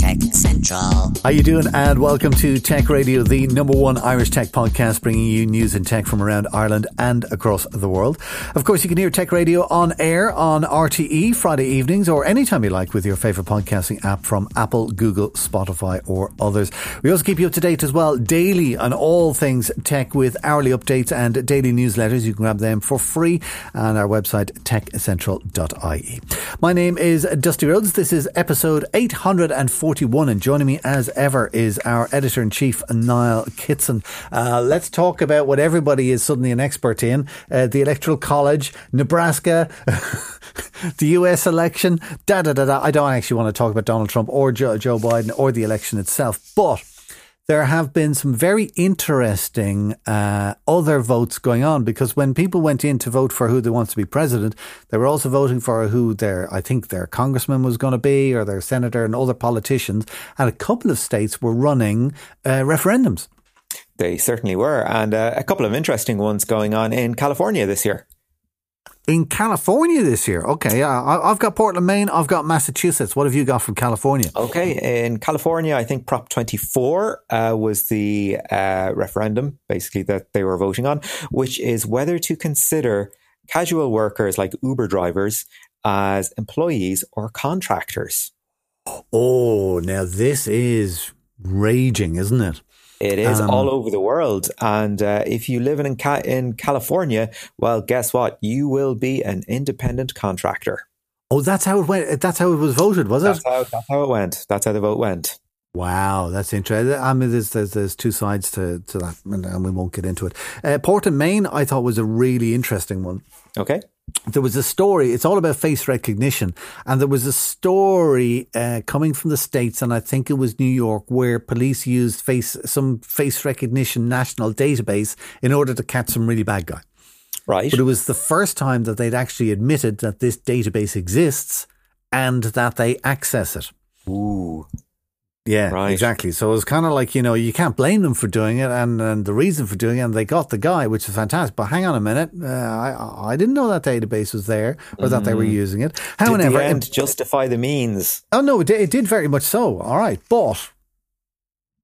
Tech Central. How are you doing? And welcome to Tech Radio, the number one Irish tech podcast, bringing you news and tech from around Ireland and across the world. Of course, you can hear Tech Radio on air on RTE Friday evenings or anytime you like with your favorite podcasting app from Apple, Google, Spotify, or others. We also keep you up to date as well daily on all things tech with hourly updates and daily newsletters. You can grab them for free on our website, techcentral.ie. My name is Dusty Rhodes. This is episode 840. 41. And joining me as ever is our editor in chief, Niall Kitson. Uh, let's talk about what everybody is suddenly an expert in uh, the Electoral College, Nebraska. the US election, da da da da. I don't actually want to talk about Donald Trump or Joe, Joe Biden or the election itself, but there have been some very interesting uh, other votes going on because when people went in to vote for who they want to be president, they were also voting for who their, I think their congressman was going to be or their senator and other politicians. And a couple of states were running uh, referendums. They certainly were. And uh, a couple of interesting ones going on in California this year in California this year. Okay, yeah, I, have got Portland, Maine. I've got Massachusetts. What have you got from California? Okay, in California, I think Prop 24 uh, was the uh, referendum, basically, that they were voting on, which is whether to consider casual workers like Uber drivers as employees or contractors. Oh, now this is raging, isn't it? It is um, all over the world. And uh, if you live in, in California, well, guess what? You will be an independent contractor. Oh, that's how it went. That's how it was voted, was that's it? How, that's how it went. That's how the vote went. Wow, that's interesting. I mean, there's there's, there's two sides to, to that, and we won't get into it. Uh, Portland, Maine, I thought was a really interesting one. Okay there was a story. It's all about face recognition, and there was a story uh, coming from the states, and I think it was New York, where police used face some face recognition national database in order to catch some really bad guy. Right. But it was the first time that they'd actually admitted that this database exists and that they access it. Ooh. Yeah, right. exactly. So it was kind of like, you know, you can't blame them for doing it and, and the reason for doing it. And they got the guy, which is fantastic. But hang on a minute. Uh, I, I didn't know that database was there or mm. that they were mm. using it. However, did the end it, justify the means? Oh, no, it did, it did very much so. All right. But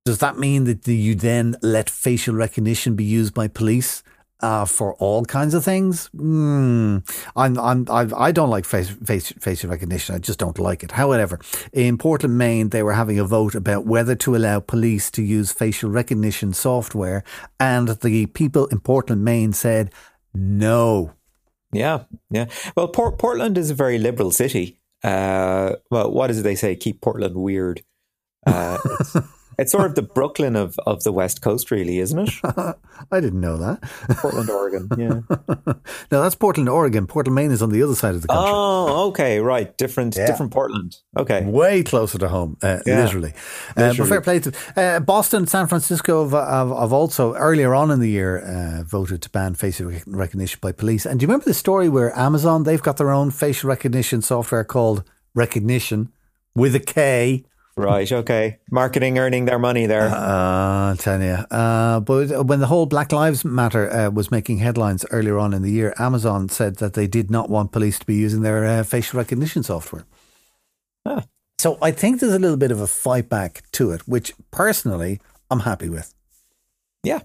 does that mean that you then let facial recognition be used by police? Uh, for all kinds of things. Mm, I'm, I'm, I've, I don't like face, face, facial recognition. I just don't like it. However, in Portland, Maine, they were having a vote about whether to allow police to use facial recognition software, and the people in Portland, Maine said no. Yeah, yeah. Well, Port- Portland is a very liberal city. Uh, well, what is it they say? Keep Portland weird. Uh, It's sort of the Brooklyn of, of the West Coast, really, isn't it? I didn't know that. Portland, Oregon, yeah. no, that's Portland, Oregon. Portland, Maine is on the other side of the country. Oh, okay, right. Different, yeah. different Portland. Okay, way closer to home, uh, yeah. literally. Uh, but fair play to uh, Boston, San Francisco have, have, have, also earlier on in the year uh, voted to ban facial recognition by police. And do you remember the story where Amazon they've got their own facial recognition software called Recognition with a K Right. Okay. Marketing earning their money there. Uh, I tell you. Uh, but when the whole Black Lives Matter uh, was making headlines earlier on in the year, Amazon said that they did not want police to be using their uh, facial recognition software. Huh. So I think there's a little bit of a fight back to it, which personally I'm happy with. Yeah.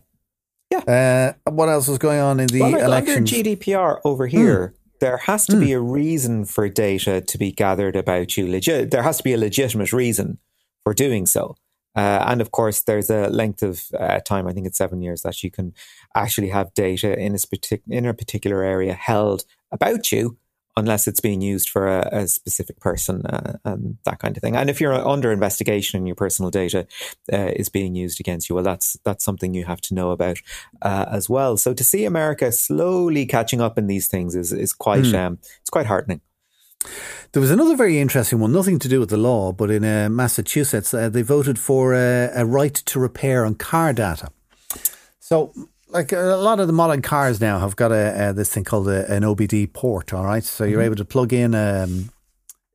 Yeah. Uh, what else was going on in the well, like election? Under GDPR over here. Hmm there has to mm. be hmm. a reason for data to be gathered about you. Legi- there has to be a legitimate reason for doing so. Uh, and of course, there's a length of uh, time, I think it's seven years, that you can actually have data in a, partic- in a particular area held about you unless it's being used for a, a specific person uh, and that kind of thing. And if you're under investigation and your personal data uh, is being used against you, well, that's that's something you have to know about uh, as well. So to see America slowly catching up in these things is is quite mm. um, it's quite heartening. There was another very interesting one, nothing to do with the law, but in uh, Massachusetts, uh, they voted for a right to repair on car data. So like a lot of the modern cars now have got a, this thing called a, an OBD port. All right, so you're mm-hmm. able to plug in um,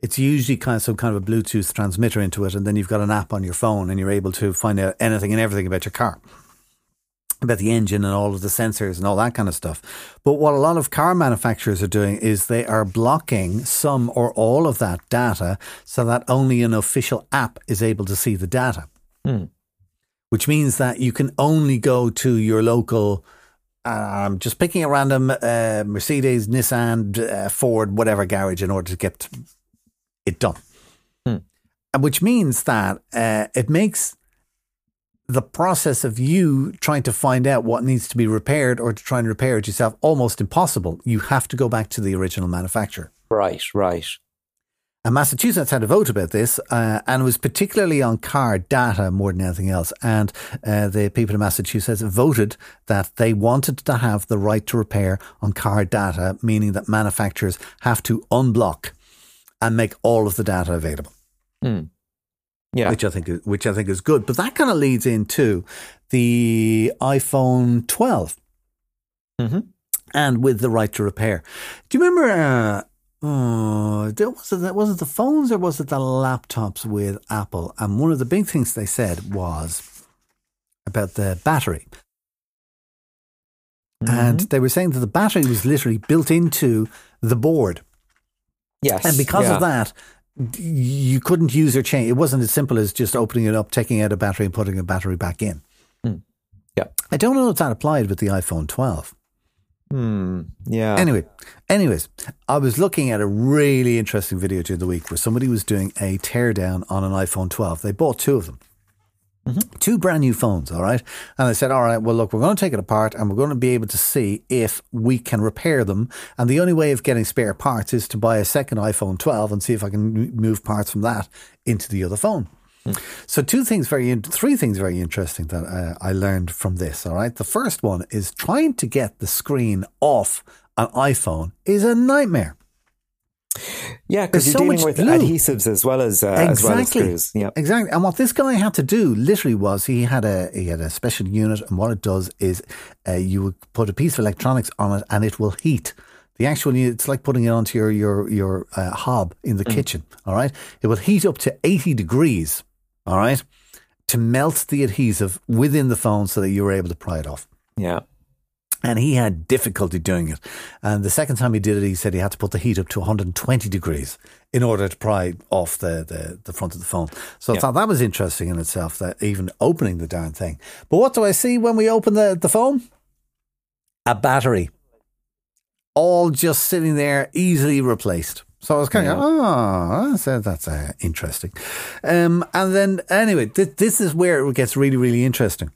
It's usually kind of some kind of a Bluetooth transmitter into it, and then you've got an app on your phone, and you're able to find out anything and everything about your car about the engine and all of the sensors and all that kind of stuff. But what a lot of car manufacturers are doing is they are blocking some or all of that data so that only an official app is able to see the data. Hmm. Which means that you can only go to your local, um, just picking a random uh, Mercedes, Nissan, uh, Ford, whatever garage in order to get it done. Hmm. And which means that uh, it makes the process of you trying to find out what needs to be repaired or to try and repair it yourself almost impossible. You have to go back to the original manufacturer. Right, right. And Massachusetts had a vote about this, uh, and it was particularly on car data more than anything else. And uh, the people in Massachusetts voted that they wanted to have the right to repair on car data, meaning that manufacturers have to unblock and make all of the data available. Hmm. Yeah. which I think is, which I think is good. But that kind of leads into the iPhone 12 hmm and with the right to repair. Do you remember? Uh, oh, there- was it was it the phones or was it the laptops with Apple? And one of the big things they said was about the battery. And they were saying that the battery was literally built into the board. Yes. And because yeah. of that, you couldn't use or change. It wasn't as simple as just opening it up, taking out a battery, and putting a battery back in. Hmm. Yeah. I don't know if that applied with the iPhone 12. Hmm. Yeah. Anyway, anyways, I was looking at a really interesting video during the other week where somebody was doing a teardown on an iPhone 12. They bought two of them. Two brand new phones, all right? And they said, all right, well, look, we're going to take it apart and we're going to be able to see if we can repair them. And the only way of getting spare parts is to buy a second iPhone 12 and see if I can move parts from that into the other phone. So, two things very, in- three things very interesting that uh, I learned from this. All right. The first one is trying to get the screen off an iPhone is a nightmare. Yeah, because you're so dealing with glue. adhesives as well as uh, as well as screws. Yeah. Exactly. And what this guy had to do literally was he had a he had a special unit, and what it does is uh, you would put a piece of electronics on it, and it will heat. The actual unit, it's like putting it onto your your your uh, hob in the Mm. kitchen. All right, it will heat up to eighty degrees. All right, to melt the adhesive within the phone so that you were able to pry it off. Yeah. And he had difficulty doing it. And the second time he did it, he said he had to put the heat up to 120 degrees in order to pry off the, the, the front of the phone. So I thought that was interesting in itself, that even opening the darn thing. But what do I see when we open the, the phone? A battery. All just sitting there, easily replaced. So I was kind of, oh, that's, that's uh, interesting. Um, and then, anyway, th- this is where it gets really, really interesting.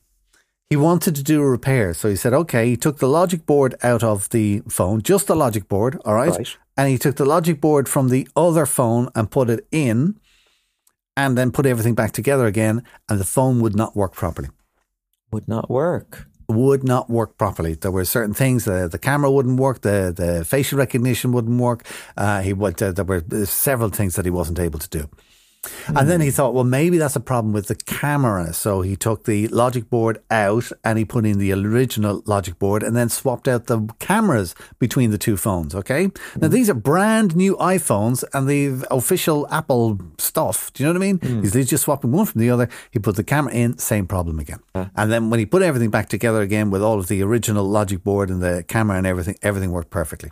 He wanted to do a repair. So he said, okay, he took the logic board out of the phone, just the logic board, all right? Right. And he took the logic board from the other phone and put it in and then put everything back together again. And the phone would not work properly. Would not work. Would not work properly. There were certain things. The, the camera wouldn't work. The, the facial recognition wouldn't work. Uh, he would, uh, there were several things that he wasn't able to do. And then he hmm. thought, well, maybe that's a problem with the camera. So he took the logic board out and he put in the original logic board and then swapped out the cameras between the two phones. Okay. Now, hmm. these are brand new iPhones and the official Apple stuff. Do you know what I mean? Hmm. He's just swapping one from the other. He put the camera in, same problem again. And then when he put everything back together again with all of the original logic board and the camera and everything, everything worked perfectly.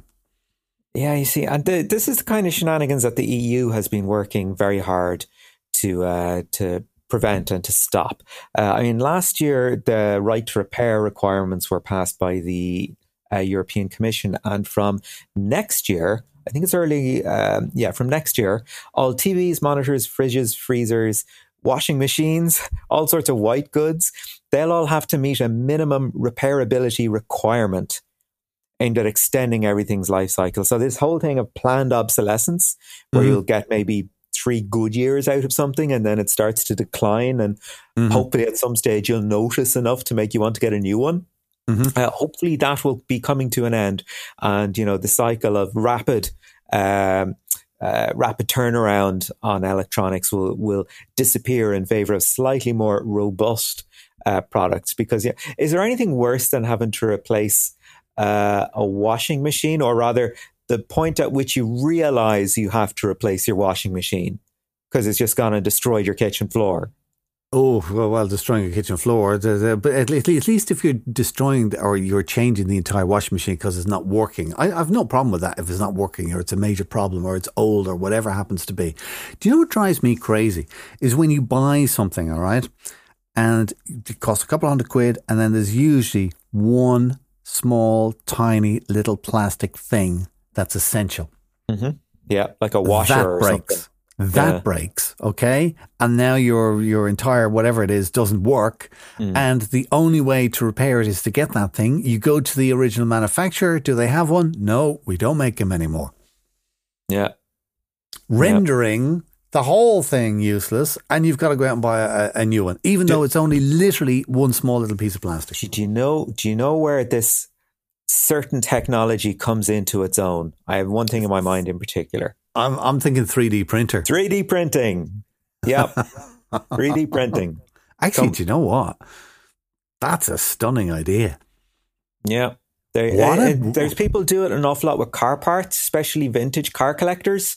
Yeah, you see, and the, this is the kind of shenanigans that the EU has been working very hard to uh, to prevent and to stop. Uh, I mean, last year the right to repair requirements were passed by the uh, European Commission, and from next year, I think it's early, um, yeah, from next year, all TVs, monitors, fridges, freezers, washing machines, all sorts of white goods, they'll all have to meet a minimum repairability requirement aimed at extending everything's life cycle. So this whole thing of planned obsolescence, where Mhm. you'll get maybe three good years out of something and then it starts to decline, and Mhm. hopefully at some stage you'll notice enough to make you want to get a new one. Mhm. Uh, hopefully that will be coming to an end, and you know the cycle of rapid. Um, uh, rapid turnaround on electronics will will disappear in favor of slightly more robust uh, products. Because yeah, is there anything worse than having to replace uh, a washing machine, or rather the point at which you realize you have to replace your washing machine because it's just gone and destroyed your kitchen floor. Oh well, well, destroying a kitchen floor. But at least, at least if you're destroying or you're changing the entire washing machine because it's not working, I, have no problem with that. If it's not working or it's a major problem or it's old or whatever happens to be. Do you know what drives me crazy is when you buy something, all right, and it costs a couple hundred quid, and then there's usually one small, tiny little plastic thing that's essential. Mm-hmm. Yeah, like a washer that or breaks. something. That Yeah. breaks, okay? And now your your entire whatever it is doesn't work. Mm. And the only way to repair it is to get that thing. You go to the original manufacturer. Do they have one? No, we don't make them anymore. Yeah. Rendering the whole thing useless, and you've got to go out and buy a, a new one, even though it's only literally one small little piece of plastic. Do you know? Do you know where this certain technology comes into its own? I have one thing in my mind in particular: I'm I'm thinking 3D printer. 3D printing. Yep, 3D printing. Actually, Come- do you know what? That's a stunning idea. Yeah. There, What a- uh, there's people do it an awful lot with car parts, especially vintage car collectors.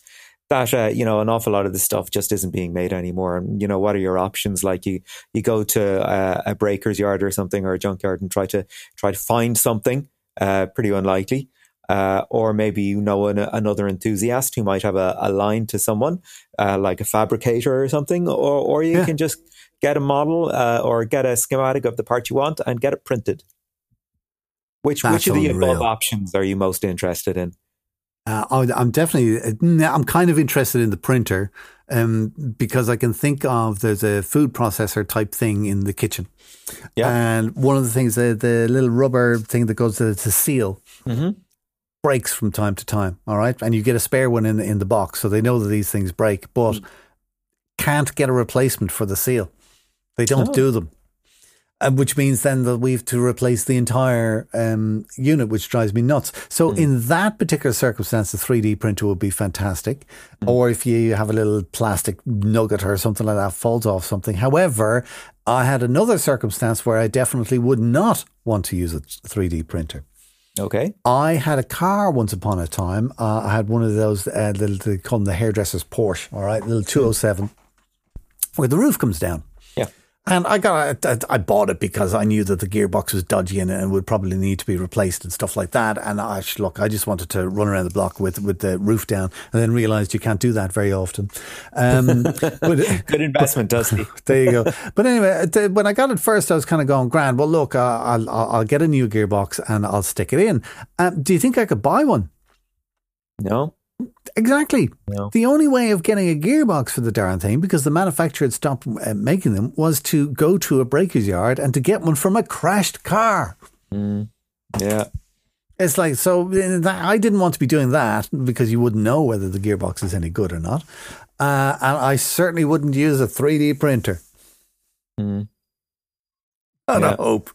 That uh, you know, an awful lot of this stuff just isn't being made anymore. And you know, what are your options? Like you, you go to uh, a breaker's yard or something or a junkyard and try to try to find something. Uh, pretty unlikely. Uh, or maybe you know an, another enthusiast who might have a, a line to someone, uh, like a fabricator or something, or or you Yeah. can just get a model uh, or get a schematic of the part you want and get it printed. Which That's which of the above options are you most interested in? Uh, I- I'm definitely, I'm kind of interested in the printer um, because I can think of there's a food processor type thing in the kitchen. Yeah. And one of the things, the, the little rubber thing that goes to, to seal Mhm. breaks from time to time. All right. And you get a spare one in, in the box. So they know that these things break, but can't get a replacement for the seal. They don't Oh. do them. Uh, which means then that we have to replace the entire um, unit, which drives me nuts. So, in that particular circumstance, the 3D printer would be fantastic. Or if you have a little plastic nugget or something like that falls off something. However, I had another circumstance where I definitely would not want to use a 3D printer. Okay. I had a car once upon a time. Uh, I had one of those uh, little, they call them the hairdresser's Porsche, all right, little 207, where the roof comes down. And I got, I, I bought it because I knew that the gearbox was dodgy and, and would probably need to be replaced and stuff like that. And I, look, I just wanted to run around the block with with the roof down, and then realised you can't do that very often. Um, but, Good investment, Dusty. there you go. But anyway, th- when I got it first, I was kind of going, grand. Well, look, uh, I'll, I'll I'll get a new gearbox and I'll stick it in. Um, do you think I could buy one? No. Exactly. No. The only way of getting a gearbox for the darn thing, because the manufacturer had stopped uh, making them, was to go to a breaker's yard and to get one from a crashed car. Yeah. It's like, so uh, I didn't want to be doing that because you wouldn't know whether the gearbox is any good or not. Uh, and I certainly wouldn't use a 3D printer. Mm. On Yeah. a hope.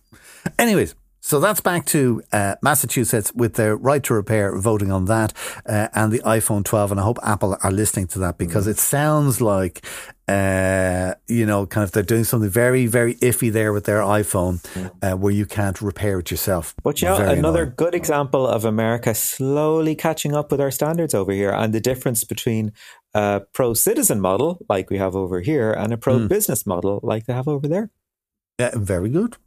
Anyways, so that's back to uh, Massachusetts with their right to repair voting on that uh, and the iPhone 12. And I hope Apple are listening to that because it sounds like, uh, you know, kind of they're doing something very, very iffy there with their iPhone uh, where you can't repair it yourself. But you know, another annoying. good example of America slowly catching up with our standards over here and the difference between a pro citizen model like we have over here and a pro business model like they have over there. Yeah, very good.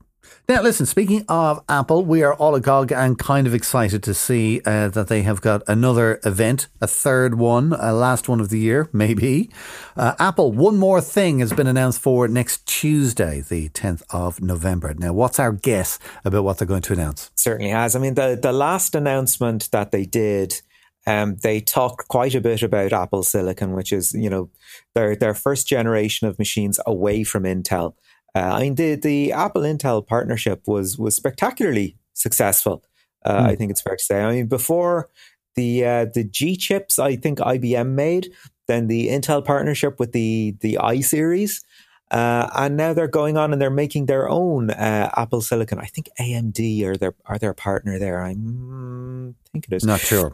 Now, listen, speaking of Apple, we are all agog and kind of excited to see uh, that they have got another event, a third one, a last one of the year, maybe. Uh, Apple, one more thing has been announced for next Tuesday, the 10th of November. Now, what's our guess about what they're going to announce? Certainly has. I mean, the, the last announcement that they did, um, they talked quite a bit about Apple Silicon, which is, you know, their, their first generation of machines away from Intel. Uh, I mean, the, the Apple Intel partnership was, was spectacularly successful. Uh, I think it's fair to say. I mean, before the uh, the G chips, I think IBM made, then the Intel partnership with the the i series, uh, and now they're going on and they're making their own uh, Apple Silicon. I think AMD are their are their partner there. I mm, think it is. Not sure.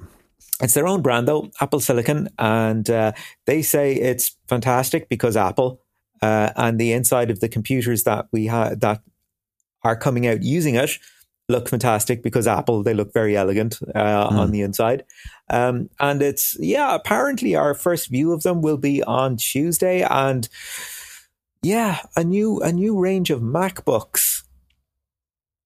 It's their own brand though, Apple Silicon, and uh, they say it's fantastic because Apple uh, and the inside of the computers that we have that are coming out using it look fantastic because Apple they look very elegant uh, Hmm. on the inside. Um, and it's yeah, apparently our first view of them will be on Tuesday, and yeah, a new a new range of MacBooks.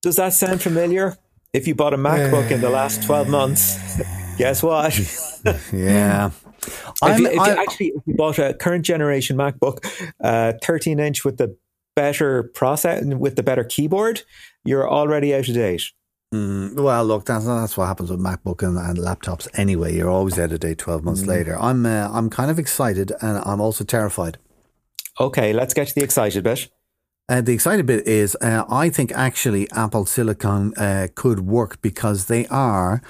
Does that sound familiar? If you bought a MacBook in the last twelve months, guess what? Yeah. If I'm- you, if you I- actually if you bought a current generation MacBook, uh, 13 inch with the better process with the better keyboard, you're already out of date. Mm, well, look, that's that's what happens with MacBook and, and laptops anyway. You're always out of date twelve months later. I'm uh, I'm kind of excited and I'm also terrified. Okay, let's get to the excited bit. Uh, the exciting bit is uh, I think actually Apple Silicon uh, could work because they are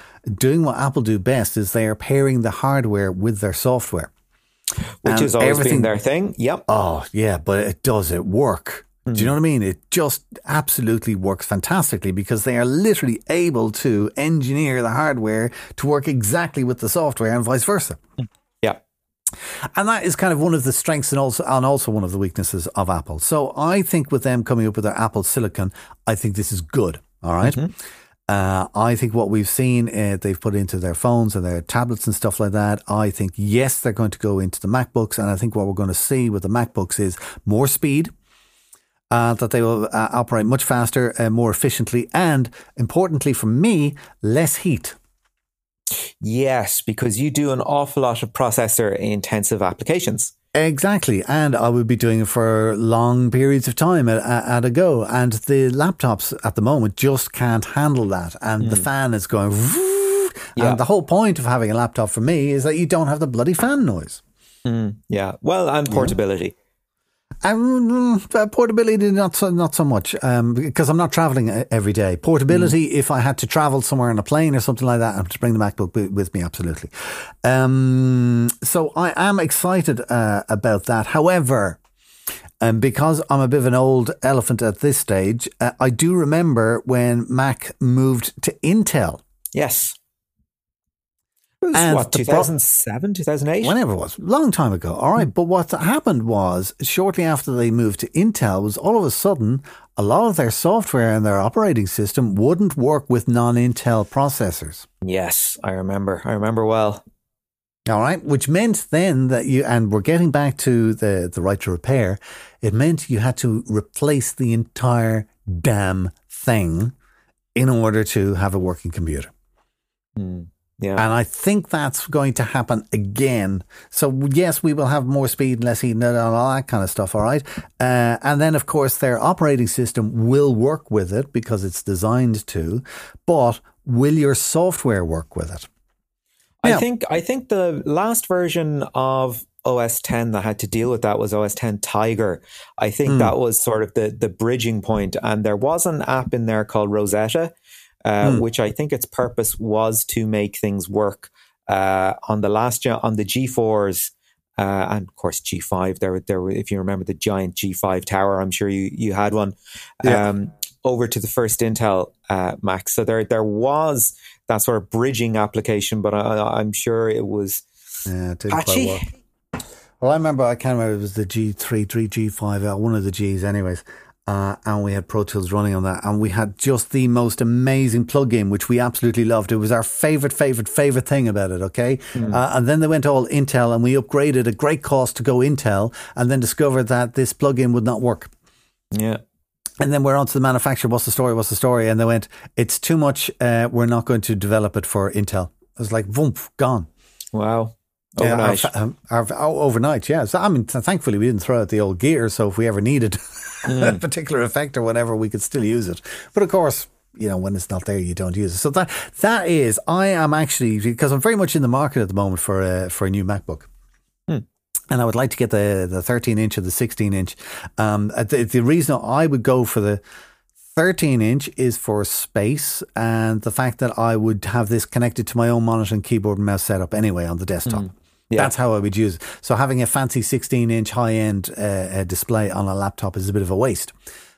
doing what Apple do best is they are pairing the hardware with their software. Which has always everything- been their thing. Yep. Oh yeah, but it does it work. Do you know what I mean? It just absolutely works fantastically because they are literally able to engineer the hardware to work exactly with the software and vice versa. Yeah. And that is kind of one of the strengths and also and also one of the weaknesses of Apple. So I think with them coming up with their Apple Silicon, I think this is good. All right? Uh, I think what we've seen uh, they've put into their phones and their tablets and stuff like that. I think yes, they're going to go into the MacBooks, and I think what we're going to see with the MacBooks is more speed. Uh, that they will uh, operate much faster, uh, more efficiently, and importantly for me, less heat. Yes, because you do an awful lot of processor intensive applications. Exactly. And I would be doing it for long periods of time at, at a go. And the laptops at the moment just can't handle that. And the hmm. fan is going. Yeah. And the whole point of having a laptop for me is that you don't have the bloody fan noise. Hmm, yeah. Well, and portability. Um, uh, portability, not so, not so much, um, because I'm not traveling every day. Portability, if I had to travel somewhere on a plane or something like that, I have to bring the MacBook with me, absolutely. Um, so I am excited uh, about that. However, um, because I'm a bit of an old elephant at this stage, uh, I do remember when Mac moved to Intel. Yes. It was And what, 2007, 2008? Whenever it was, long time ago. All right, hmm. but what happened was shortly after they moved to Intel was all of a sudden a lot of their software and their operating system wouldn't work with non-Intel processors. Yes, I remember. I remember well. All right, which meant then that you and we're getting back to the the right to repair. It meant you had to replace the entire damn thing in order to have a working computer. Hmm. Yeah. And I think that's going to happen again. So, yes, we will have more speed, less heat, and all that kind of stuff. All right. Uh, and then, of course, their operating system will work with it because it's designed to. But will your software work with it? I think I think the last version of OS 10 that had to deal with that was OS 10 Tiger. I think that was sort of the the bridging point, and there was an app in there called Rosetta, uh, which I think its purpose was to make things work uh, on the last gen- on the G4s. Uh, and of course G5 there were- there were, if you remember the giant G5 tower I'm sure you you had one Yeah. um, over to the first Intel uh, Mac so there there was that sort of bridging application but I, I'm sure it was Yeah, it patchy well. Well, I remember, I can't remember, it was the G3, 3, G5, uh, one of the Gs, anyways. Uh, and we had Pro Tools running on that. And we had just the most amazing plugin, which we absolutely loved. It was our favorite, favorite, favorite thing about it, okay? Uh, and then they went all Intel and we upgraded at great cost to go Intel and then discovered that this plugin would not work. yeah And then we're on to the manufacturer. What's the story? What's the story? And they went, it's too much. Uh, we're not going to develop it for Intel. I was like, boom, gone. wow Yeah, our overnight fa- um, our, oh, overnight, yeah. So I mean, th- thankfully we didn't throw out the old gear. So if we ever needed a particular effect or whatever, we could still use it. But of course, you know, when it's not there, you don't use it. So that that is, I am actually because I'm very much in the market at the moment for a for a new MacBook. And I would like to get the, the 13 inch or the 16 inch. Um, uh, the, the reason I would go for the 13 inch is for space and the fact that I would have this connected to my own monitor and keyboard and mouse setup anyway on the desktop. Yeah. That's how I would use it. So having a fancy 16 inch high end uh, uh, display on a laptop is a bit of a waste.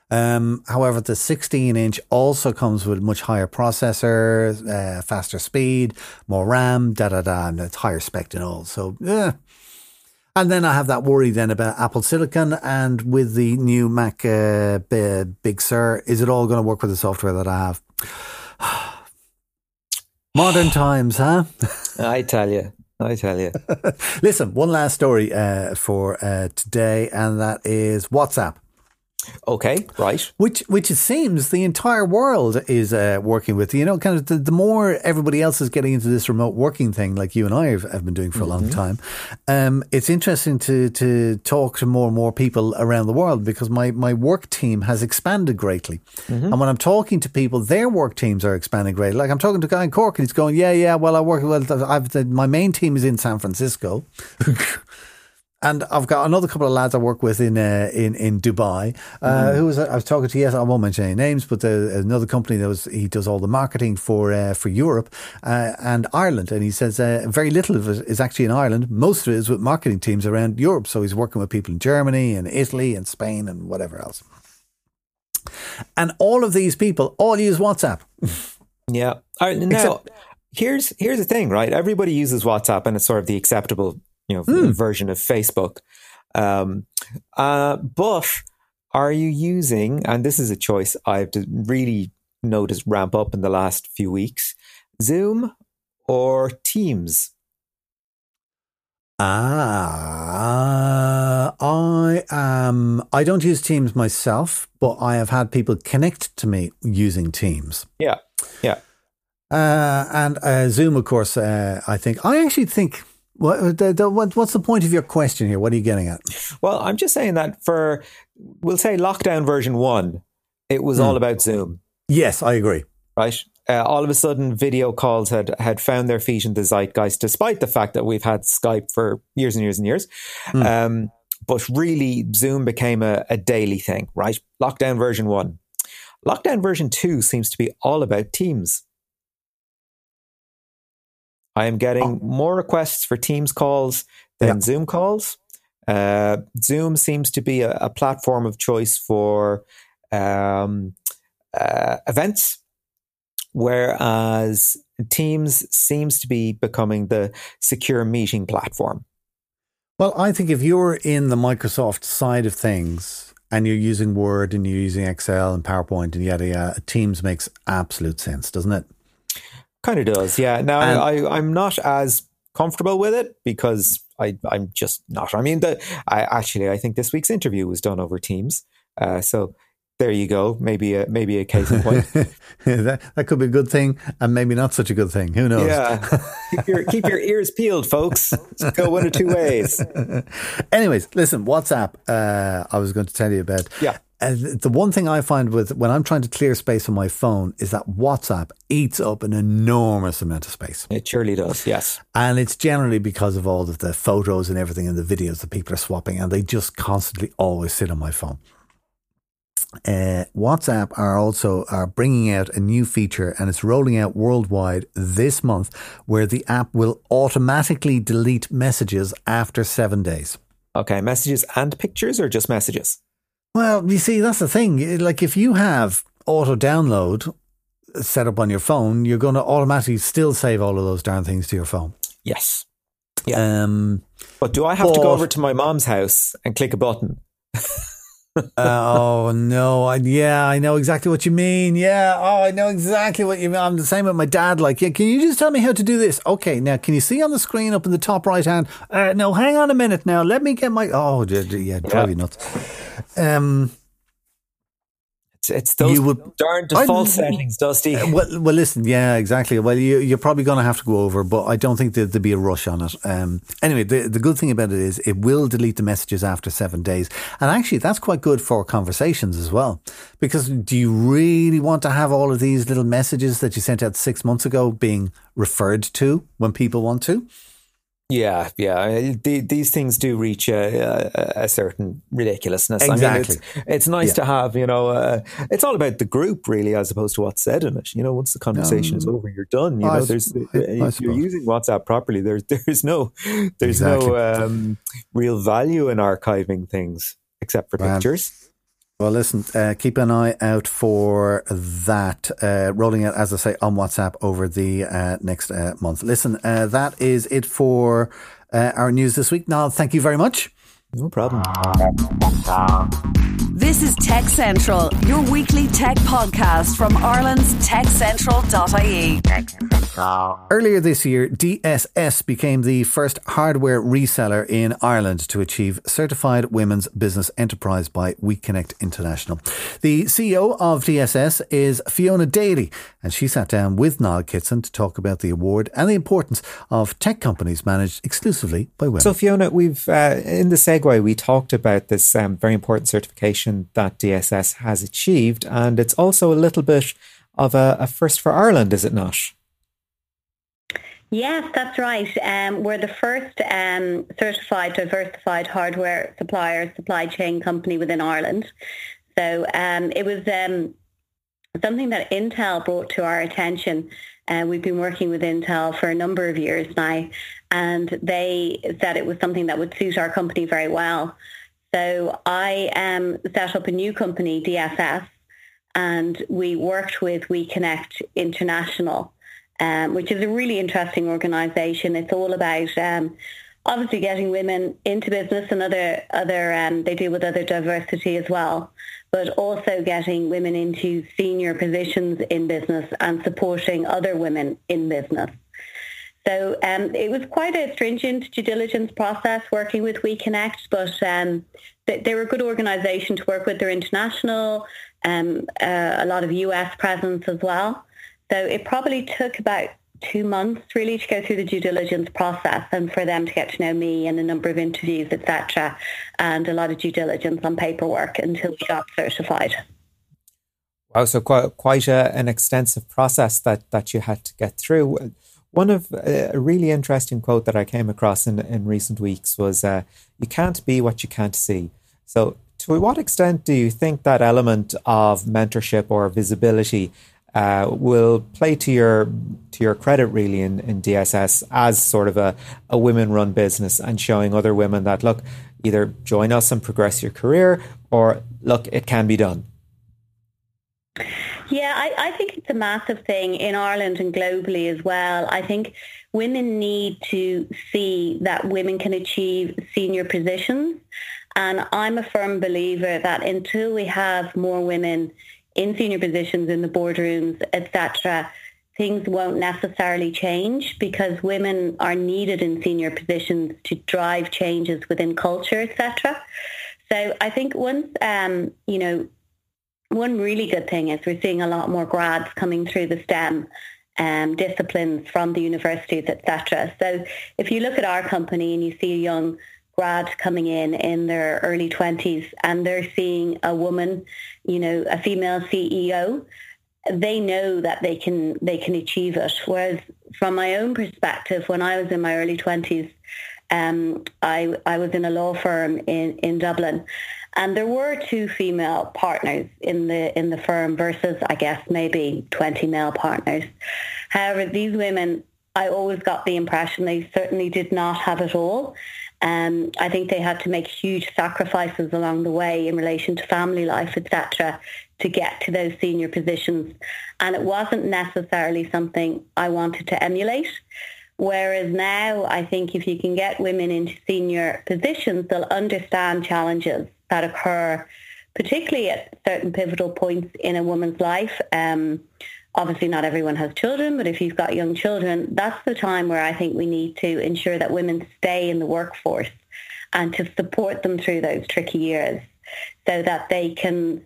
Um, however, the 16 inch also comes with much higher processor, uh, faster speed, more RAM, da da da, and it's higher spec and all. So, yeah. And then I have that worry then about Apple Silicon and with the new Mac uh, B- Big Sur, is it all going to work with the software that I have? Modern times, huh? I tell you. I tell you. Listen, one last story uh, for uh, today, and that is WhatsApp. Okay, right. Which, which it seems the entire world is uh, working with. You know, kind of the, the, more everybody else is getting into this remote working thing, like you and I have, have been doing for a long mm-hmm. time. Um, it's interesting to to talk to more and more people around the world because my my work team has expanded greatly, mm-hmm. and when I'm talking to people, their work teams are expanding greatly. Like I'm talking to a guy in Cork, and he's going, "Yeah, yeah, well, I work well. I've the, my main team is in San Francisco." And I've got another couple of lads I work with in uh, in in Dubai. Uh, mm. Who was I was talking to? Yes, I won't mention any names, but the, another company that was he does all the marketing for uh, for Europe uh, and Ireland, and he says uh, very little of it is actually in Ireland. Most of it is with marketing teams around Europe. So he's working with people in Germany and Italy and Spain and whatever else. And all of these people all use WhatsApp. yeah. Right, now, Except, here's here's the thing, right? Everybody uses WhatsApp, and it's sort of the acceptable you know, mm. version of Facebook. Um, uh, but are you using, and this is a choice I've really noticed ramp up in the last few weeks, Zoom or Teams? Ah, I am. I don't use Teams myself, but I have had people connect to me using Teams. Yeah, yeah. Uh, and uh, Zoom, of course. Uh, I think I actually think what, uh, the, the, what's the point of your question here? What are you getting at? Well, I'm just saying that for, we'll say lockdown version one, it was mm. all about Zoom. Yes, I agree. Right? Uh, all of a sudden, video calls had, had found their feet in the zeitgeist, despite the fact that we've had Skype for years and years and years. Mm. Um, but really, Zoom became a, a daily thing, right? Lockdown version one. Lockdown version two seems to be all about Teams. I am getting oh. more requests for Teams calls than yeah. Zoom calls. Uh, Zoom seems to be a, a platform of choice for um, uh, events, whereas Teams seems to be becoming the secure meeting platform. Well, I think if you're in the Microsoft side of things and you're using Word and you're using Excel and PowerPoint and yada yada, Teams makes absolute sense, doesn't it? Kind of does, yeah. Now and, I, I'm not as comfortable with it because I, I'm just not. I mean, the I actually I think this week's interview was done over Teams, uh, so there you go. Maybe a maybe a case in point. that, that could be a good thing, and maybe not such a good thing. Who knows? Yeah, keep your keep your ears peeled, folks. go one or two ways. Anyways, listen. WhatsApp. Uh, I was going to tell you about. Yeah. Uh, the one thing I find with when I'm trying to clear space on my phone is that WhatsApp eats up an enormous amount of space. It surely does, yes. And it's generally because of all of the photos and everything and the videos that people are swapping, and they just constantly always sit on my phone. Uh, WhatsApp are also are bringing out a new feature, and it's rolling out worldwide this month, where the app will automatically delete messages after seven days. Okay, messages and pictures, or just messages? Well, you see, that's the thing. Like, if you have auto download set up on your phone, you're going to automatically still save all of those darn things to your phone. Yes. Yeah. Um, but do I have but, to go over to my mom's house and click a button? oh no! I, yeah, I know exactly what you mean. Yeah, oh, I know exactly what you mean. I'm the same with my dad. Like, yeah, can you just tell me how to do this? Okay, now can you see on the screen up in the top right hand? Uh, no, hang on a minute. Now let me get my. Oh, yeah, yeah drive you nuts. Um, it's, those would, darn default settings, Dusty. Uh, well, well, listen, yeah, exactly. Well, you, you're probably going to have to go over, but I don't think that there'd be a rush on it. Um, anyway, the, the good thing about it is it will delete the messages after seven days. And actually, that's quite good for conversations as well. Because do you really want to have all of these little messages that you sent out six months ago being referred to when people want to? Yeah, yeah. The, these things do reach a, a, a certain ridiculousness. Exactly. I mean, it's, it's nice yeah. to have, you know, uh, it's all about the group really, as opposed to what's said in it. You know, once the conversation um, is over, you're done. You I know, there's, I, if you're using WhatsApp properly, there's, there's no, there's exactly. no um, real value in archiving things except for pictures. Well, listen, uh, keep an eye out for that uh, rolling out, as I say, on WhatsApp over the uh, next uh, month. Listen, uh, that is it for uh, our news this week. Now, thank you very much. No problem. This is Tech Central, your weekly tech podcast from Ireland's techcentral.ie. Earlier this year, DSS became the first hardware reseller in Ireland to achieve Certified Women's Business Enterprise by WeConnect International. The CEO of DSS is Fiona Daly, and she sat down with Niall Kitson to talk about the award and the importance of tech companies managed exclusively by women. So, Fiona, we've uh, in the segue we talked about this um, very important certification that DSS has achieved. And it's also a little bit of a, a first for Ireland, is it not? Yes, that's right. Um, we're the first um, certified diversified hardware supplier supply chain company within Ireland. So um, it was um, something that Intel brought to our attention. Uh, we've been working with Intel for a number of years now, and they said it was something that would suit our company very well. So I um, set up a new company, DSS, and we worked with WeConnect International, um, which is a really interesting organisation. It's all about um, obviously getting women into business and other other um, they deal with other diversity as well, but also getting women into senior positions in business and supporting other women in business. So um, it was quite a stringent due diligence process working with WeConnect, but um, they, they, were a good organisation to work with. They're international, um, uh, a lot of US presence as well. So it probably took about two months really to go through the due diligence process and for them to get to know me and a number of interviews, etc., and a lot of due diligence on paperwork until we got certified. Wow, so quite quite a, an extensive process that that you had to get through. One of uh, a really interesting quote that I came across in, in recent weeks was uh, You can't be what you can't see. So, to what extent do you think that element of mentorship or visibility uh, will play to your to your credit really in, in DSS as sort of a, a women run business and showing other women that look either join us and progress your career or look it can be done yeah, I, I think it's a massive thing in Ireland and globally as well. I think women need to see that women can achieve senior positions. And I'm a firm believer that until we have more women in senior positions in the boardrooms, etc., things won't necessarily change because women are needed in senior positions to drive changes within culture, etc. So I think once, um, you know, one really good thing is we're seeing a lot more grads coming through the STEM um, disciplines from the universities, etc. So if you look at our company and you see a young grad coming in in their early 20s and they're seeing a woman, you know, a female CEO, they know that they can they can achieve it. Whereas from my own perspective, when I was in my early 20s, um, I, I was in a law firm in, in Dublin and there were two female partners in the in the firm versus I guess maybe 20 male partners. However, these women, I always got the impression they certainly did not have it all. Um, I think they had to make huge sacrifices along the way in relation to family life, etc., to get to those senior positions. And it wasn't necessarily something I wanted to emulate. Whereas now, I think if you can get women into senior positions, they'll understand challenges that occur, particularly at certain pivotal points in a woman's life. Um, obviously, not everyone has children, but if you've got young children, that's the time where I think we need to ensure that women stay in the workforce and to support them through those tricky years so that they can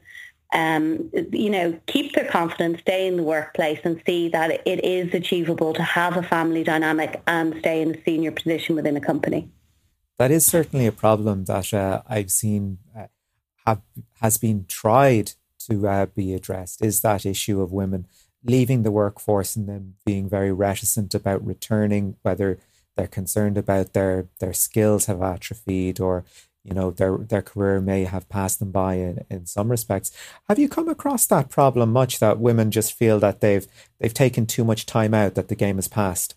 um, you know, keep their confidence, stay in the workplace and see that it is achievable to have a family dynamic and stay in a senior position within a company that is certainly a problem that uh, I've seen uh, have has been tried to uh, be addressed. Is that issue of women leaving the workforce and then being very reticent about returning, whether they're concerned about their their skills have atrophied or you know their their career may have passed them by in, in some respects. Have you come across that problem much that women just feel that they've they've taken too much time out that the game has passed?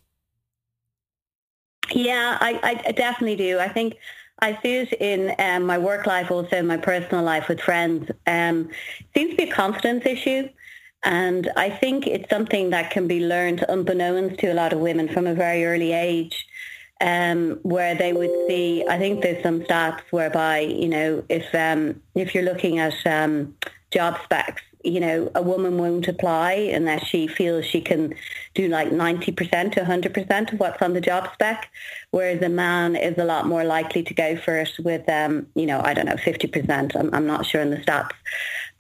Yeah, I, I definitely do. I think I see it in um, my work life, also in my personal life with friends. Um, seems to be a confidence issue. And I think it's something that can be learned unbeknownst to a lot of women from a very early age. um, where they would see. I think there's some stats whereby you know if um, if you're looking at um, job specs, you know a woman won't apply unless she feels she can do like 90% to 100% of what's on the job spec, whereas a man is a lot more likely to go for it with um, you know I don't know 50%. I'm, I'm not sure in the stats.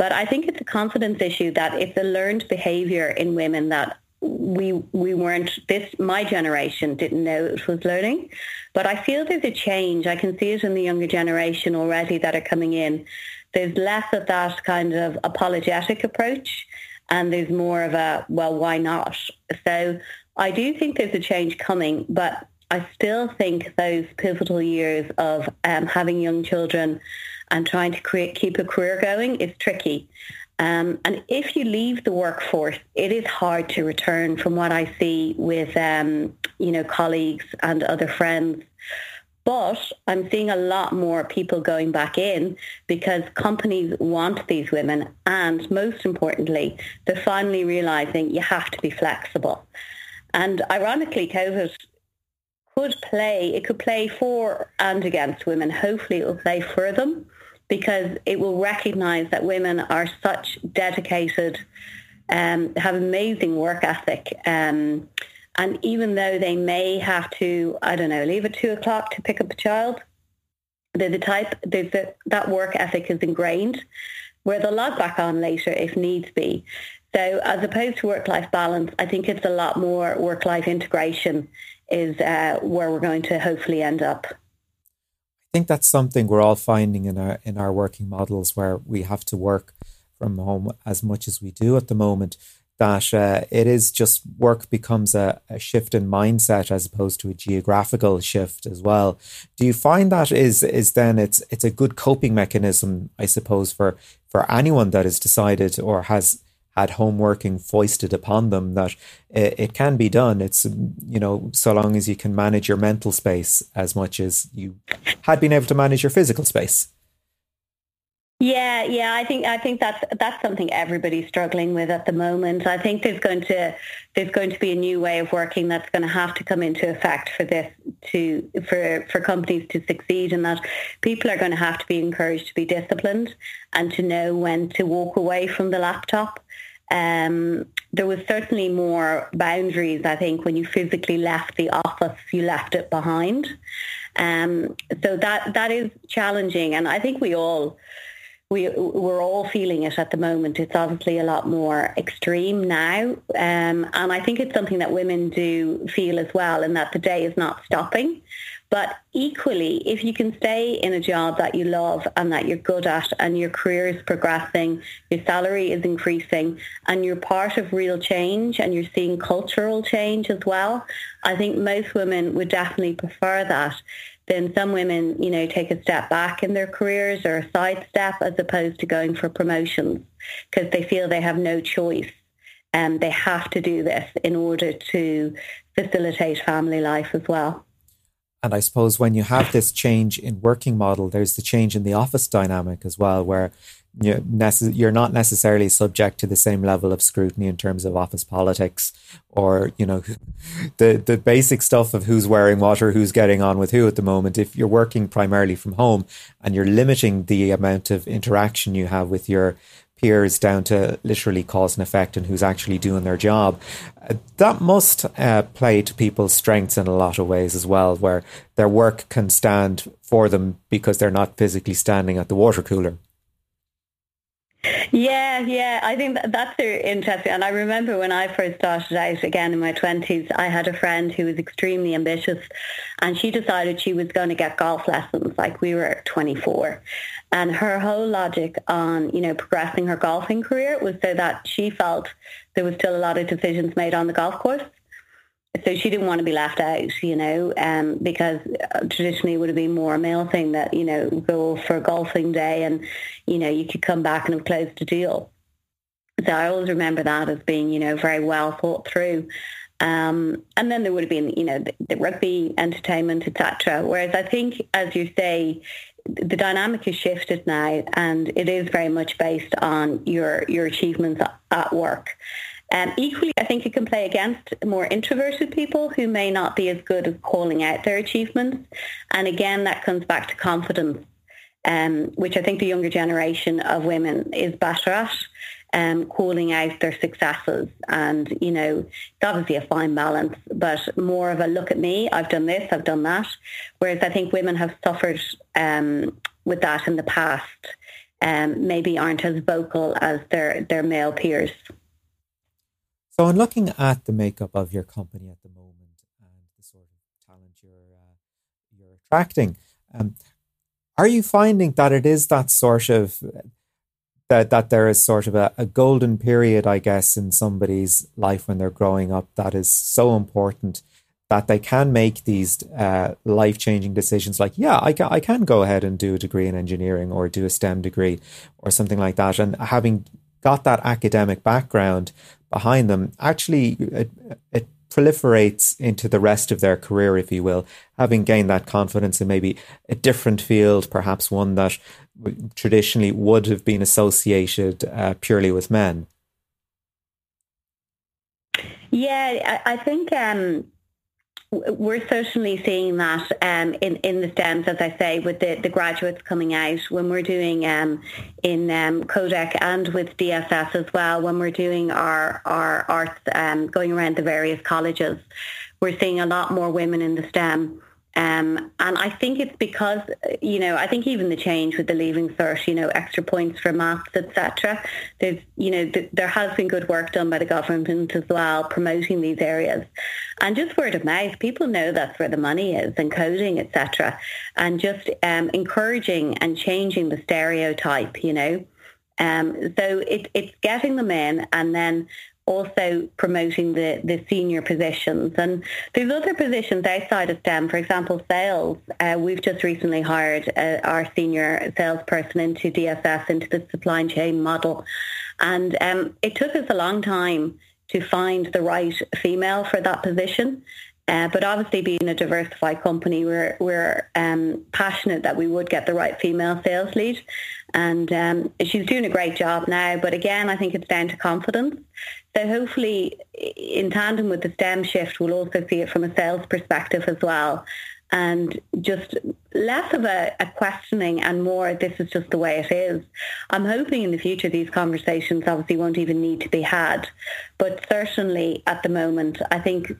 But I think it's a confidence issue that it's a learned behavior in women that we we weren't this my generation didn't know it was learning. But i feel there's a change. I can see it in the younger generation already that are coming in. There's less of that kind of apologetic approach and there's more of a well why not? So i do think there's a change coming but i still think those pivotal years of um, having young children and trying to create, keep a career going is tricky um, and if you leave the workforce, it is hard to return from what I see with, um, you know, colleagues and other friends. But I'm seeing a lot more people going back in because companies want these women. And most importantly, they're finally realizing you have to be flexible. And ironically, COVID could play, it could play for and against women. Hopefully it will play for them because it will recognize that women are such dedicated, um, have amazing work ethic. Um, and even though they may have to, I don't know, leave at two o'clock to pick up a child, they're the type, they're the, that work ethic is ingrained where they'll log back on later if needs be. So as opposed to work-life balance, I think it's a lot more work-life integration is uh, where we're going to hopefully end up think that's something we're all finding in our in our working models where we have to work from home as much as we do at the moment. That uh, it is just work becomes a, a shift in mindset as opposed to a geographical shift as well. Do you find that is is then it's it's a good coping mechanism, I suppose, for for anyone that has decided or has had home working foisted upon them that it, it, can be done. It's, you know, so long as you can manage your mental space as much as you had been able to manage your physical space. Yeah, yeah, I think I think that's that's something everybody's struggling with at the moment. I think there's going to there's going to be a new way of working that's going to have to come into effect for this to for for companies to succeed, and that people are going to have to be encouraged to be disciplined and to know when to walk away from the laptop um, there was certainly more boundaries, I think, when you physically left the office, you left it behind. Um, so that that is challenging, and I think we all we we're all feeling it at the moment. It's obviously a lot more extreme now, um, and I think it's something that women do feel as well, and that the day is not stopping. But equally, if you can stay in a job that you love and that you're good at and your career is progressing, your salary is increasing and you're part of real change and you're seeing cultural change as well, I think most women would definitely prefer that. Then some women, you know, take a step back in their careers or a sidestep as opposed to going for promotions because they feel they have no choice and they have to do this in order to facilitate family life as well. And I suppose when you have this change in working model, there's the change in the office dynamic as well, where you're, necess- you're not necessarily subject to the same level of scrutiny in terms of office politics or, you know, the, the basic stuff of who's wearing what or who's getting on with who at the moment. If you're working primarily from home and you're limiting the amount of interaction you have with your peers down to literally cause and effect and who's actually doing their job. Uh, that must uh, play to people's strengths in a lot of ways as well, where their work can stand for them because they're not physically standing at the water cooler. Yeah, yeah, I think that, that's interesting. And I remember when I first started out again in my 20s, I had a friend who was extremely ambitious and she decided she was going to get golf lessons like we were 24. And her whole logic on, you know, progressing her golfing career was so that she felt there was still a lot of decisions made on the golf course. So she didn't want to be left out, you know, um, because uh, traditionally it would have been more a male thing that, you know, go for a golfing day and, you know, you could come back and have closed the deal. So I always remember that as being, you know, very well thought through. Um, and then there would have been, you know, the, the rugby, entertainment, etc. Whereas I think, as you say, the dynamic has shifted now and it is very much based on your your achievements at work Um, equally, I think it can play against more introverted people who may not be as good at calling out their achievements. And again, that comes back to confidence, um, which I think the younger generation of women is better at. Um, calling out their successes and you know it's obviously a fine balance but more of a look at me I've done this I've done that whereas I think women have suffered um, with that in the past um, maybe aren't as vocal as their their male peers so, in looking at the makeup of your company at the moment and the sort of talent you're uh, you're attracting, um, are you finding that it is that sort of that that there is sort of a, a golden period, I guess, in somebody's life when they're growing up that is so important that they can make these uh, life changing decisions like, yeah, I can, I can go ahead and do a degree in engineering or do a STEM degree or something like that. And having got that academic background, behind them, actually it, it proliferates into the rest of their career, if you will, having gained that confidence in maybe a different field, perhaps one that traditionally would have been associated uh, purely with men. Yeah, I, I think um, we're certainly seeing that um, in in the STEMs, as I say, with the, the graduates coming out when we're doing um, in um, Codec and with DSS as well. When we're doing our our arts um, going around the various colleges, we're seeing a lot more women in the STEM. Um, and I think it's because, you know, I think even the change with the leaving cert, you know, extra points for maths, etc. There's, you know, th- there has been good work done by the government as well, promoting these areas, and just word of mouth. People know that's where the money is, and coding, etc. And just um, encouraging and changing the stereotype, you know. Um, so it, it's getting them in and then also promoting the, the senior positions. And there's other positions outside of STEM, for example, sales. Uh, we've just recently hired uh, our senior salesperson into DSS, into the supply chain model. And um, it took us a long time to find the right female for that position. Uh, but obviously, being a diversified company, we're we're um, passionate that we would get the right female sales lead, and um, she's doing a great job now. But again, I think it's down to confidence. So hopefully, in tandem with the STEM shift, we'll also see it from a sales perspective as well, and just less of a, a, questioning and more this is just the way it is. I'm hoping in the future these conversations obviously won't even need to be had, but certainly at the moment, I think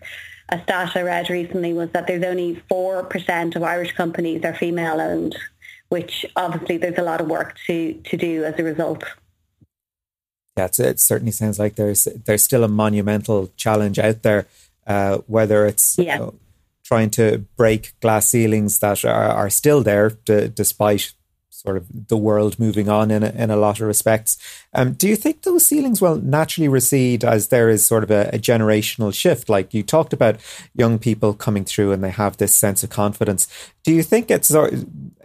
a stat I read recently was that there's only 4% of Irish companies are female owned, which obviously there's a lot of work to, to do as a result. Yeah, it certainly sounds like there's there's still a monumental challenge out there, uh, whether it's yeah. you know, trying to break glass ceilings that are, are still there d- despite sort of the world moving on in a, in a lot of respects. Um, do you think those ceilings will naturally recede as there is sort of a, a, generational shift? Like you talked about young people coming through and they have this sense of confidence. Do you think it's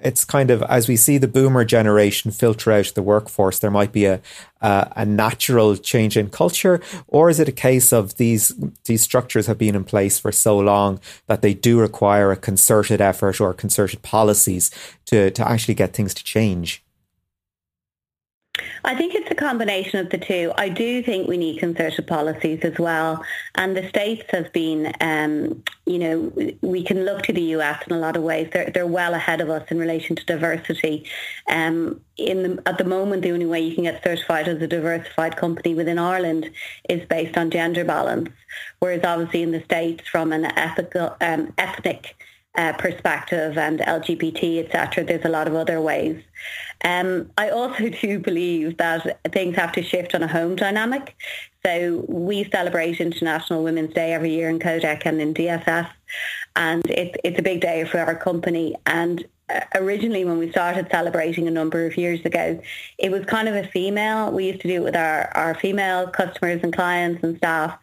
it's kind of as we see the boomer generation filter out the workforce, there might be a uh, a natural change in culture, or is it a case of these these structures have been in place for so long that they do require a concerted effort or concerted policies to to actually get things to change? I think it's a combination of the two. I do think we need concerted policies as well. And the states have been, um, you know, we can look to the US in a lot of ways. They're, they're well ahead of us in relation to diversity. Um, in the, at the moment, the only way you can get certified as a diversified company within Ireland is based on gender balance. Whereas obviously in the states, from an ethical, um, ethnic uh, perspective and LGBT, etc. There's a lot of other ways. Um, I also do believe that things have to shift on a home dynamic. So we celebrate International Women's Day every year in Codec and in DSS, and it, it's a big day for our company. And uh, originally when we started celebrating a number of years ago, it was kind of a female. We used to do it with our, our female customers and clients and staff.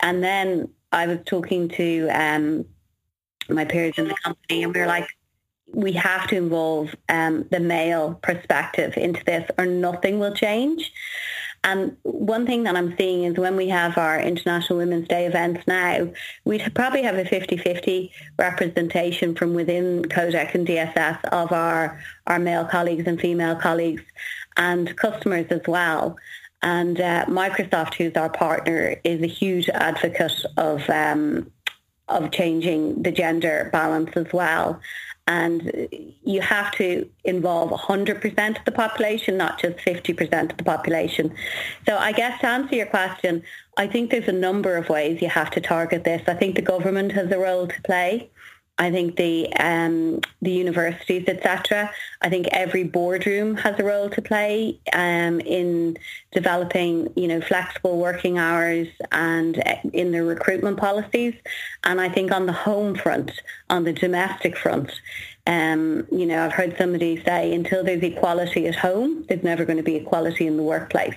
And then I was talking to um, my peers in the company, and we were like, we have to involve um, the male perspective into this, or nothing will change. And one thing that I'm seeing is when we have our International Women's Day events now, we'd probably have a 50-50 representation from within Codec and DSS of our, our male colleagues and female colleagues and customers as well. And uh, Microsoft, who's our partner, is a huge advocate of um, of changing the gender balance as well. And you have to involve 100% of the population, not just 50% of the population. So I guess to answer your question, I think there's a number of ways you have to target this. I think the government has a role to play. I think the um, the universities, etc. I think every boardroom has a role to play um, in developing, you know, flexible working hours and uh, in their recruitment policies. And I think on the home front, on the domestic front, um, you know, I've heard somebody say until there's equality at home, there's never going to be equality in the workplace.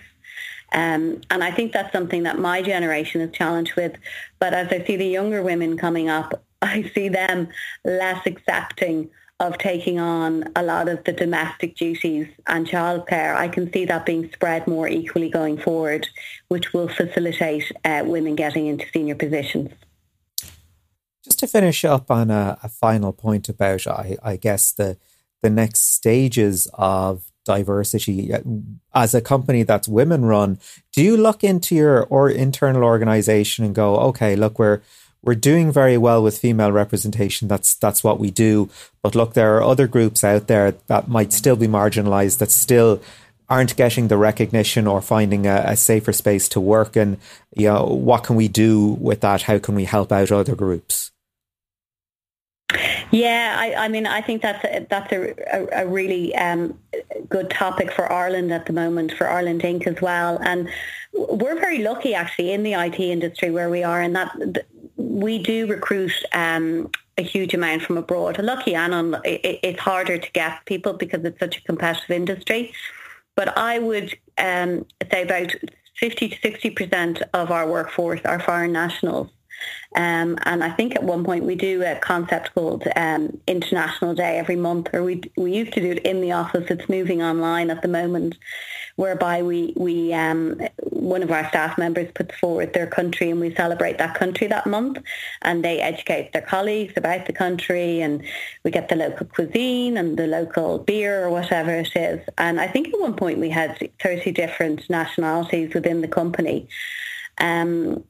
Um, and I think that's something that my generation is challenged with. But as I see the younger women coming up, I see them less accepting of taking on a lot of the domestic duties and childcare. I can see that being spread more equally going forward, which will facilitate uh, women getting into senior positions. Just to finish up on a, a final point about, I, I guess, the the next stages of diversity as a company that's women run do you look into your or internal organization and go okay look we're we're doing very well with female representation. That's that's what we do. But look, there are other groups out there that might still be marginalised, that still aren't getting the recognition or finding a, a, safer space to work. And you know, what can we do with that? How can we help out other groups? Yeah, I, I mean, I think that's a, that's a, a, a really um, good topic for Ireland at the moment, for Ireland Inc. as well. And we're very lucky actually in the IT industry where we are, and that we do recruit um, a huge amount from abroad. Lucky and it, it's harder to get people because it's such a competitive industry. But I would um, say about 50 to 60% of our workforce are foreign nationals. Um, and I think at one point we do a concept called um, International Day every month, or we we used to do it in the office. It's moving online at the moment, whereby we we um, one of our staff members puts forward their country and we celebrate that country that month, and they educate their colleagues about the country, and we get the local cuisine and the local beer or whatever it is. And I think at one point we had thirty different nationalities within the company. Um,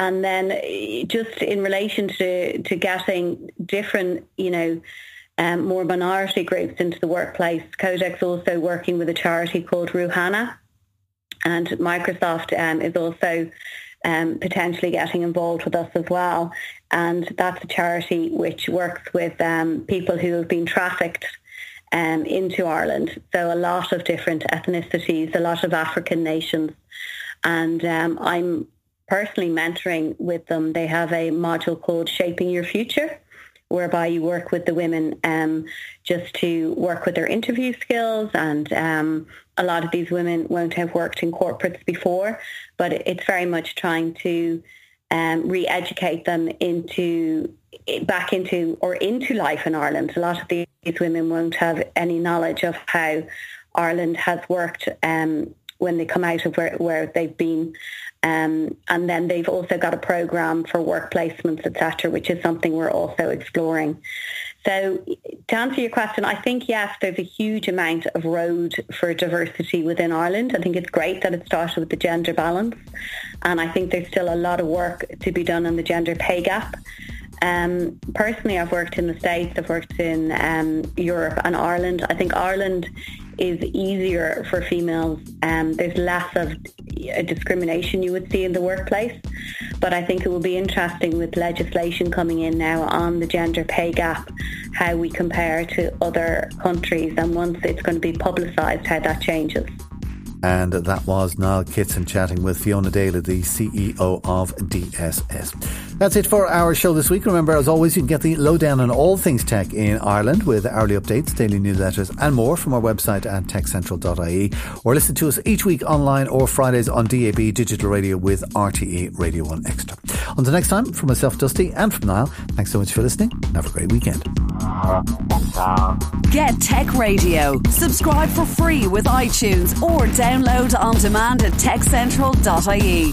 and then eh, just in relation to, to getting different, you know, um, more minority groups into the workplace, Codec's also working with a charity called Ruhama. And Microsoft um, is also um, potentially getting involved with us as well. And that's a charity which works with um, people who have been trafficked um, into Ireland. So a lot of different ethnicities, a lot of African nations. And um, I'm personally mentoring with them. They have a module called Shaping Your Future, whereby you work with the women um, just to work with their interview skills. And um, a lot of these women won't have worked in corporates before, but it's very much trying to um, re-educate them into back into or into life in Ireland. A lot of these women won't have any knowledge of how Ireland has worked um, when they come out of where, where they've been. Um, and then they've also got a program for work placements, etc., which is something we're also exploring. So to answer your question, I think yes, there's a huge amount of road for diversity within Ireland. I think it's great that it started with the gender balance, and I think there's still a lot of work to be done on the gender pay gap. Um, personally, I've worked in the States, I've worked in um, Europe and Ireland. I think Ireland is easier for females. Um, there's less of discrimination you would see in the workplace. But I think it will be interesting with legislation coming in now on the gender pay gap, how we compare to other countries and once it's going to be publicised, how that changes. And that was Niall Kitson chatting with Fiona Daly, the CEO of DSS. That's it for our show this week. Remember, as always, you can get the lowdown on all things tech in Ireland with hourly updates, daily newsletters, and more from our website at techcentral.ie, or listen to us each week online or Fridays on DAB digital radio with RTE Radio 1 Extra. Until next time, from myself, Dusty, and from Niall, thanks so much for listening. Have a great weekend. Get Tech Radio. Subscribe for free with iTunes or download on demand at techcentral.ie.